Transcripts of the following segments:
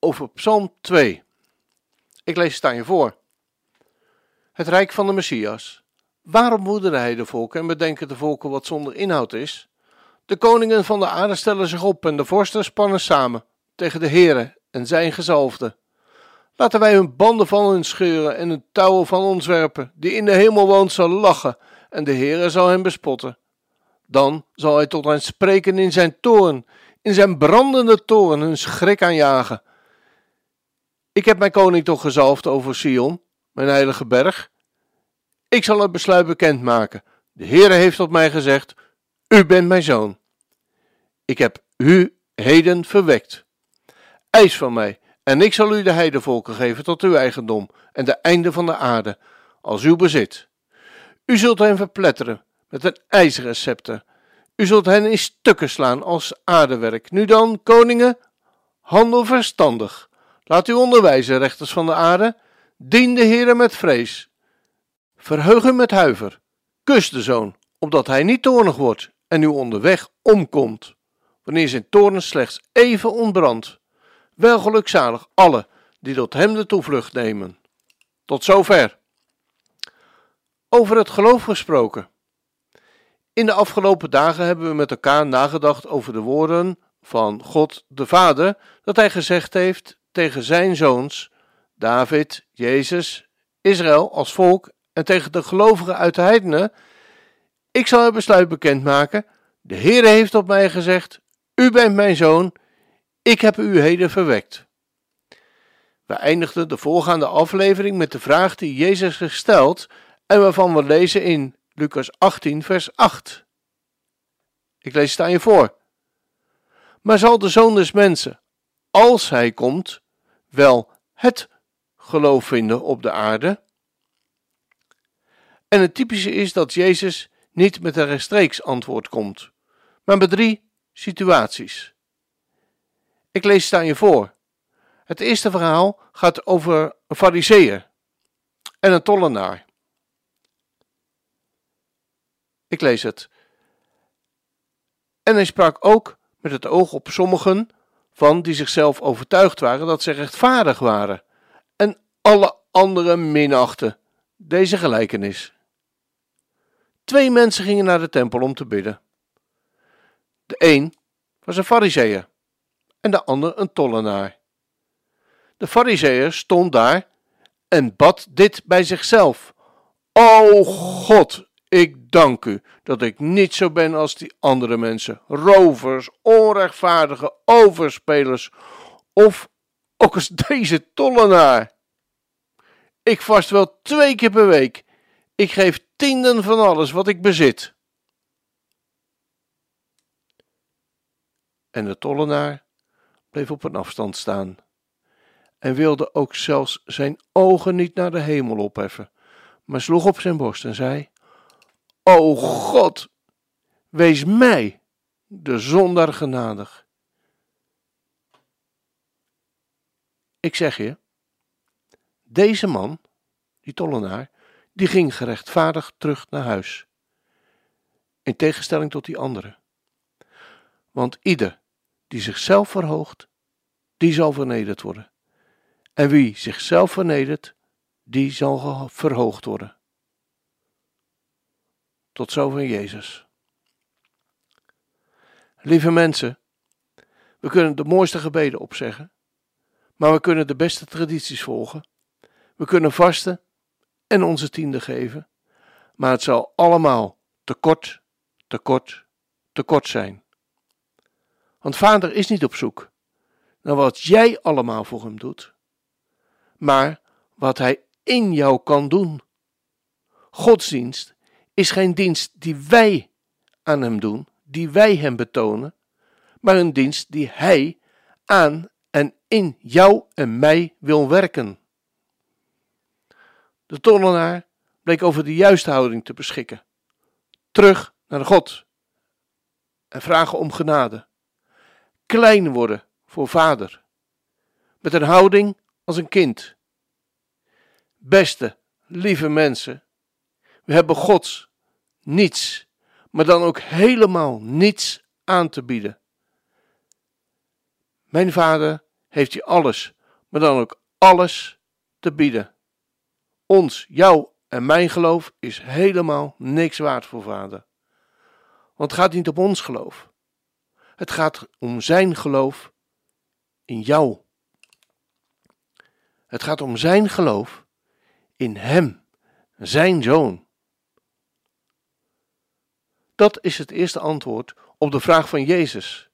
over Psalm 2. Ik lees het aan je voor. Het rijk van de Messias. Waarom woederde hij de volken en bedenken de volken wat zonder inhoud is? De koningen van de aarde stellen zich op en de vorsten spannen samen tegen de Heere en zijn gezalfde. Laten wij hun banden van hun scheuren en hun touwen van ons werpen. Die in de hemel woont zal lachen en de Heere zal hem bespotten. Dan zal hij tot hen spreken in zijn toren, in zijn brandende toren hun schrik aanjagen. Ik heb mijn koning toch gezalfd over Sion, mijn heilige berg. Ik zal het besluit bekendmaken. De Heere heeft tot mij gezegd: U bent mijn zoon. Ik heb u heden verwekt. Eis van mij, en ik zal u de heidevolken geven tot uw eigendom en de einde van de aarde, als uw bezit. U zult hen verpletteren met een ijzeren scepter. U zult hen in stukken slaan als aardewerk. Nu dan, koningen, handel verstandig. Laat u onderwijzen, rechters van de aarde. Dien de Heere met vrees. Verheug u met huiver. Kus de zoon, opdat hij niet toornig wordt en u onderweg omkomt, wanneer zijn toorn slechts even ontbrandt. Wel gelukzalig alle die tot hem de toevlucht nemen. Tot zover. Over het geloof gesproken. In de afgelopen dagen hebben we met elkaar nagedacht over de woorden van God de Vader, dat hij gezegd heeft tegen zijn zoons, David, Jezus, Israël als volk en tegen de gelovigen uit de heidenen, ik zal het besluit bekendmaken, de Heere heeft op mij gezegd, u bent mijn zoon, ik heb u heden verwekt. We eindigden de voorgaande aflevering met de vraag die Jezus gesteld en waarvan we lezen in Lucas 18, vers 8. Ik lees het aan je voor. Maar zal de zoon des mensen, als hij komt, wel het geloof vinden op de aarde? En het typische is dat Jezus niet met een rechtstreeks antwoord komt, maar met drie situaties. Ik lees het aan je voor. Het eerste verhaal gaat over een fariseer en een tollenaar. Ik lees het. En hij sprak ook met het oog op sommigen van die zichzelf overtuigd waren dat ze rechtvaardig waren en alle anderen minachten. Deze gelijkenis. Twee mensen gingen naar de tempel om te bidden. De een was een fariseer en de ander een tollenaar. De fariseer stond daar en bad dit bij zichzelf. O God, ik dank u dat ik niet zo ben als die andere mensen, rovers, onrechtvaardige overspelers of ook als deze tollenaar. Ik vast wel twee keer per week. Ik geef tienden van alles wat ik bezit. En de tollenaar bleef op een afstand staan en wilde ook zelfs zijn ogen niet naar de hemel opheffen, maar sloeg op zijn borst en zei: O God, wees mij, de zondaar, genadig. Ik zeg je, deze man, die tollenaar, die ging gerechtvaardigd terug naar huis. In tegenstelling tot die andere. Want ieder die zichzelf verhoogt, die zal vernederd worden. En wie zichzelf vernedert, die zal verhoogd worden. Tot zover Jezus. Lieve mensen, we kunnen de mooiste gebeden opzeggen, maar we kunnen de beste tradities volgen. We kunnen vasten en onze tiende geven, maar het zal allemaal tekort, tekort, tekort zijn. Want Vader is niet op zoek naar wat jij allemaal voor hem doet, maar wat hij in jou kan doen. Godsdienst is geen dienst die wij aan hem doen, die wij hem betonen, maar een dienst die hij aan en in jou en mij wil werken. De tollenaar bleek over de juiste houding te beschikken. Terug naar God en vragen om genade. Klein worden voor vader. Met een houding als een kind. Beste, lieve mensen, we hebben Gods niets, maar dan ook helemaal niets aan te bieden. Mijn vader heeft je alles, maar dan ook alles te bieden. Ons, jou en mijn geloof is helemaal niks waard voor vader. Want het gaat niet om ons geloof. Het gaat om zijn geloof in jou. Het gaat om zijn geloof in hem, zijn zoon. Dat is het eerste antwoord op de vraag van Jezus.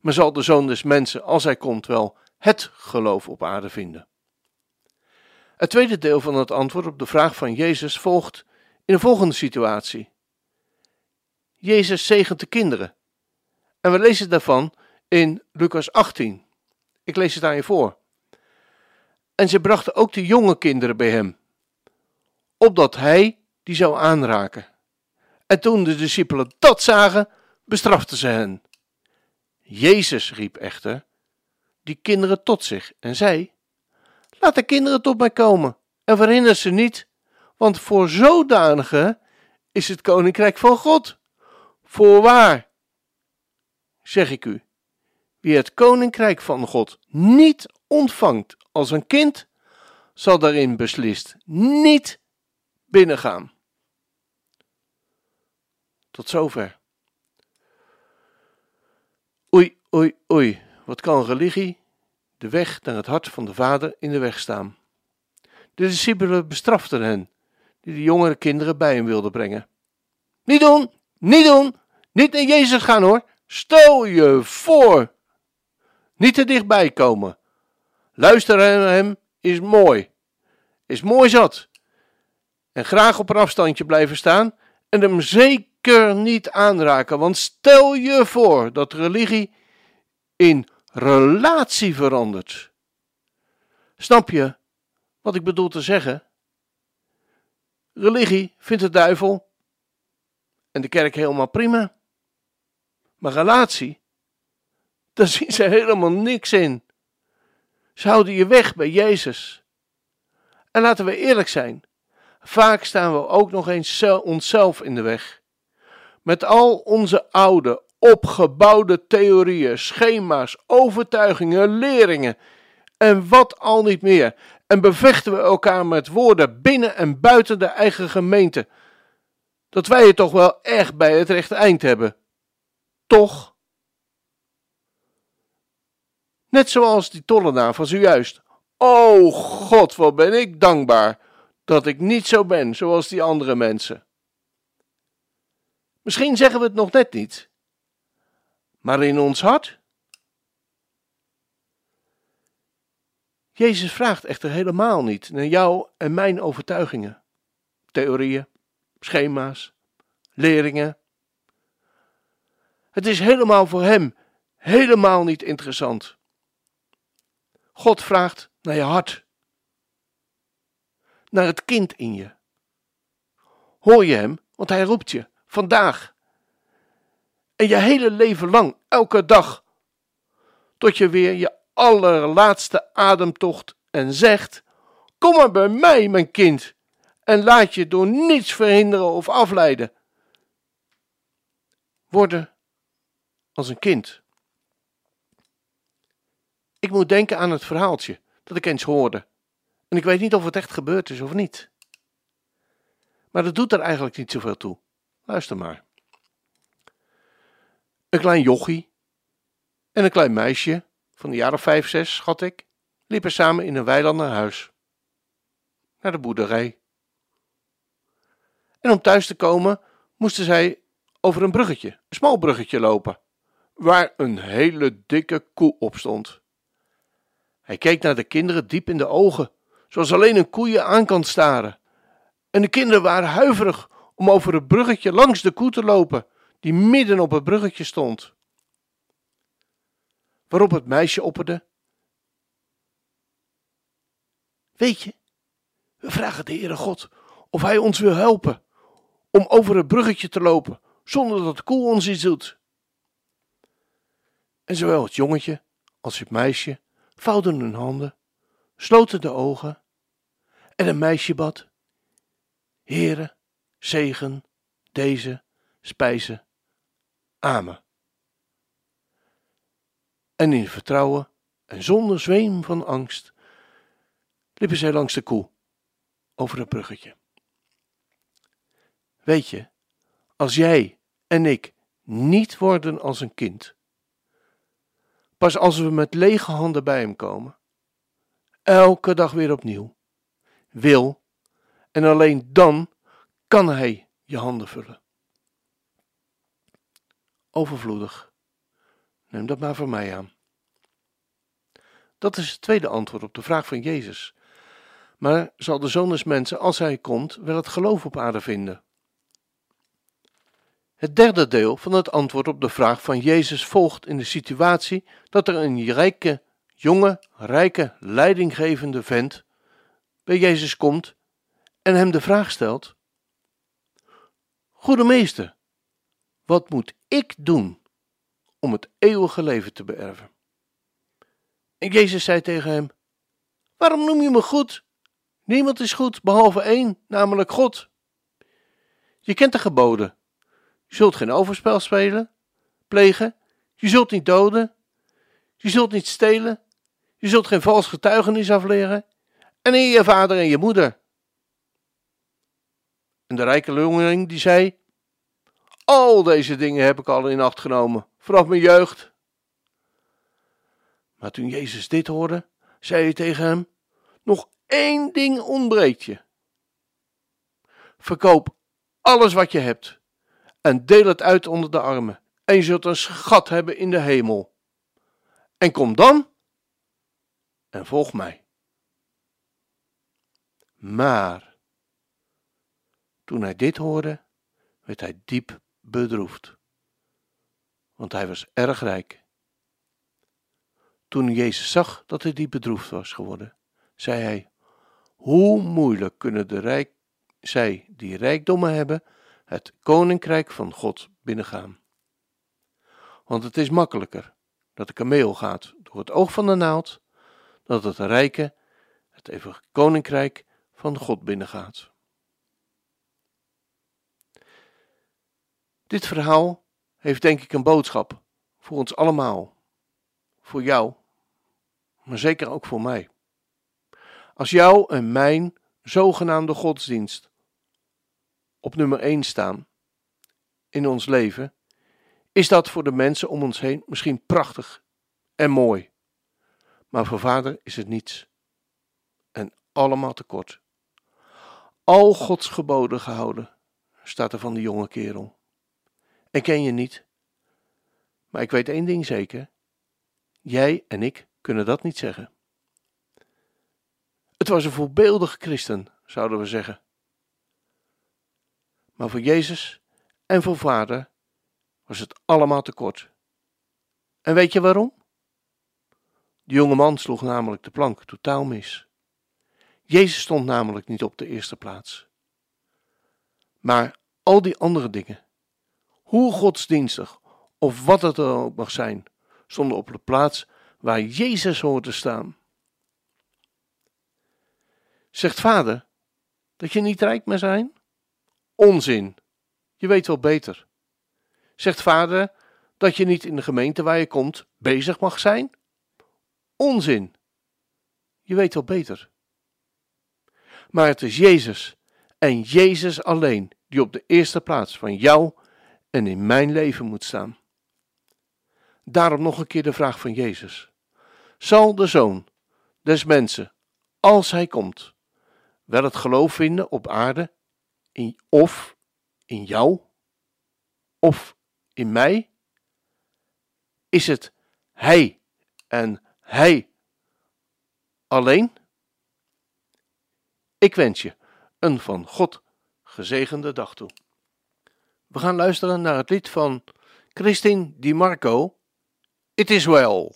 Maar zal de zoon des mensen, als hij komt, wel het geloof op aarde vinden? Het tweede deel van het antwoord op de vraag van Jezus volgt in de volgende situatie. Jezus zegent de kinderen. En we lezen daarvan in Lucas 18. Ik lees het aan je voor. En ze brachten ook de jonge kinderen bij hem, opdat hij die zou aanraken. En toen de discipelen dat zagen, bestraften ze hen. Jezus riep echter die kinderen tot zich en zei: Laat de kinderen tot mij komen en verhinder ze niet, want voor zodanige is het koninkrijk van God. Voorwaar, zeg ik u, wie het koninkrijk van God niet ontvangt als een kind, zal daarin beslist niet binnengaan. Tot zover. Oei, oei, oei, wat kan religie de weg naar het hart van de Vader in de weg staan? De discipelen bestraften hen, die de jongere kinderen bij hem wilden brengen. Niet doen, niet doen, niet naar Jezus gaan hoor. Stel je voor. Niet te dichtbij komen. Luisteren naar hem is mooi. Is mooi zat. En graag op een afstandje blijven staan en hem zeker niet aanraken. Want stel je voor dat religie in relatie verandert. Snap je wat ik bedoel te zeggen? Religie vindt de duivel en de kerk helemaal prima. Maar relatie, daar zien ze helemaal niks in. Ze houden je weg bij Jezus. En laten we eerlijk zijn, vaak staan we ook nog eens onszelf in de weg. Met al onze oude, opgebouwde theorieën, schema's, overtuigingen, leringen en wat al niet meer. En bevechten we elkaar met woorden binnen en buiten de eigen gemeente. Dat wij het toch wel echt bij het rechte eind hebben. Toch? Net zoals die tollenaar van zojuist. Oh God, wat ben ik dankbaar dat ik niet zo ben zoals die andere mensen. Misschien zeggen we het nog net niet, maar in ons hart. Jezus vraagt echter helemaal niet naar jou en mijn overtuigingen, theorieën, schema's, leringen. Het is helemaal voor hem helemaal niet interessant. God vraagt naar je hart, naar het kind in je. Hoor je hem, want hij roept je vandaag. En je hele leven lang, elke dag, tot je weer je allerlaatste ademtocht en zegt: Kom maar bij mij, mijn kind, en laat je door niets verhinderen of afleiden. Worden als een kind. Ik moet denken aan het verhaaltje dat ik eens hoorde. En ik weet niet of het echt gebeurd is of niet. Maar dat doet er eigenlijk niet zoveel toe. Luister maar. Een klein jochie en een klein meisje van de jaren vijf, zes, schat ik, liepen samen in een weiland naar huis. Naar de boerderij. En om thuis te komen moesten zij over een bruggetje, een smal bruggetje lopen, waar een hele dikke koe op stond. Hij keek naar de kinderen diep in de ogen, zoals alleen een koeien aan kan staren. En de kinderen waren huiverig om over het bruggetje langs de koe te lopen, die midden op het bruggetje stond. Waarop het meisje opperde Weet je, we vragen de Heere God of Hij ons wil helpen om over het bruggetje te lopen zonder dat de koe ons iets doet. En zowel het jongetje als het meisje vouwden hun handen, sloten de ogen en een meisje bad: Heere, zegen deze spijzen. Amen. En in vertrouwen en zonder zweem van angst liepen zij langs de koe over het bruggetje. Weet je, als jij en ik niet worden als een kind, pas als we met lege handen bij hem komen, elke dag weer opnieuw, wil en alleen dan kan hij je handen vullen. Overvloedig. Neem dat maar voor mij aan. Dat is het tweede antwoord op de vraag van Jezus. Maar zal de zoon des mensen, als hij komt, wel het geloof op aarde vinden? Het derde deel van het antwoord op de vraag van Jezus volgt in de situatie dat er een rijke, jonge, rijke, leidinggevende vent bij Jezus komt en hem de vraag stelt: Goede meester, wat moet ik doen om het eeuwige leven te beërven? En Jezus zei tegen hem: Waarom noem je me goed? Niemand is goed behalve één, namelijk God. Je kent de geboden. Je zult geen overspel spelen, plegen. Je zult niet doden. Je zult niet stelen. Je zult geen vals getuigenis afleren. En in je vader en je moeder. En de rijke jongeling die zei: Al deze dingen heb ik al in acht genomen, vanaf mijn jeugd. Maar toen Jezus dit hoorde, zei hij tegen hem: Nog één ding ontbreekt je. Verkoop alles wat je hebt en deel het uit onder de armen. En je zult een schat hebben in de hemel. En kom dan en volg mij. Maar toen hij dit hoorde, werd hij diep bedroefd, want hij was erg rijk. Toen Jezus zag dat hij diep bedroefd was geworden, zei hij: Hoe moeilijk kunnen de rijk, zij die rijkdommen hebben, het koninkrijk van God binnengaan? Want het is makkelijker dat de kameel gaat door het oog van de naald, dat de rijke het eeuwige koninkrijk van God binnengaat. Dit verhaal heeft denk ik een boodschap voor ons allemaal, voor jou, maar zeker ook voor mij. Als jou en mijn zogenaamde godsdienst op nummer 1 staan in ons leven, is dat voor de mensen om ons heen misschien prachtig en mooi. Maar voor vader is het niets. En allemaal tekort. Al Gods geboden gehouden, staat er van die jonge kerel. En ken je niet. Maar ik weet één ding zeker. Jij en ik kunnen dat niet zeggen. Het was een voorbeeldige christen, zouden we zeggen. Maar voor Jezus en voor Vader was het allemaal tekort. En weet je waarom? De jonge man sloeg namelijk de plank totaal mis. Jezus stond namelijk niet op de eerste plaats. Maar al die andere dingen, hoe godsdienstig of wat het er ook mag zijn, stonden op de plaats waar Jezus hoort te staan. Zegt vader dat je niet rijk meer zijn? Onzin. Je weet wel beter. Zegt vader dat je niet in de gemeente waar je komt bezig mag zijn? Onzin. Je weet wel beter. Maar het is Jezus en Jezus alleen die op de eerste plaats van jou en in mijn leven moet staan. Daarom nog een keer de vraag van Jezus. Zal de Zoon des mensen, als hij komt, wel het geloof vinden op aarde, in, of in jou, of in mij? Is het hij en hij alleen? Ik wens je een van God gezegende dag toe. We gaan luisteren naar het lied van Christine Di Marco. It is well.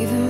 Even